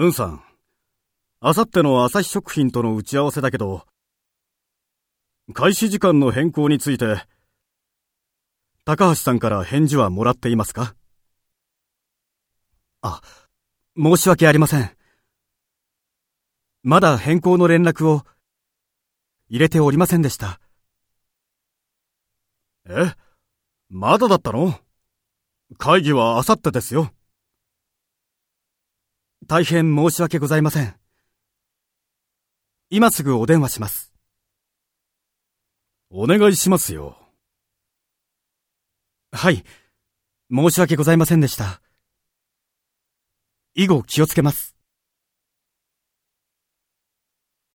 うんさん。あさっての朝日食品との打ち合わせだけど、開始時間の変更について、高橋さんから返事はもらっていますか？あ、申し訳ありません。まだ変更の連絡を入れておりませんでした。えまだだったの？会議はあさってですよ。大変申し訳ございません。今すぐお電話します。お願いしますよ。はい。申し訳ございませんでした。以後気をつけます。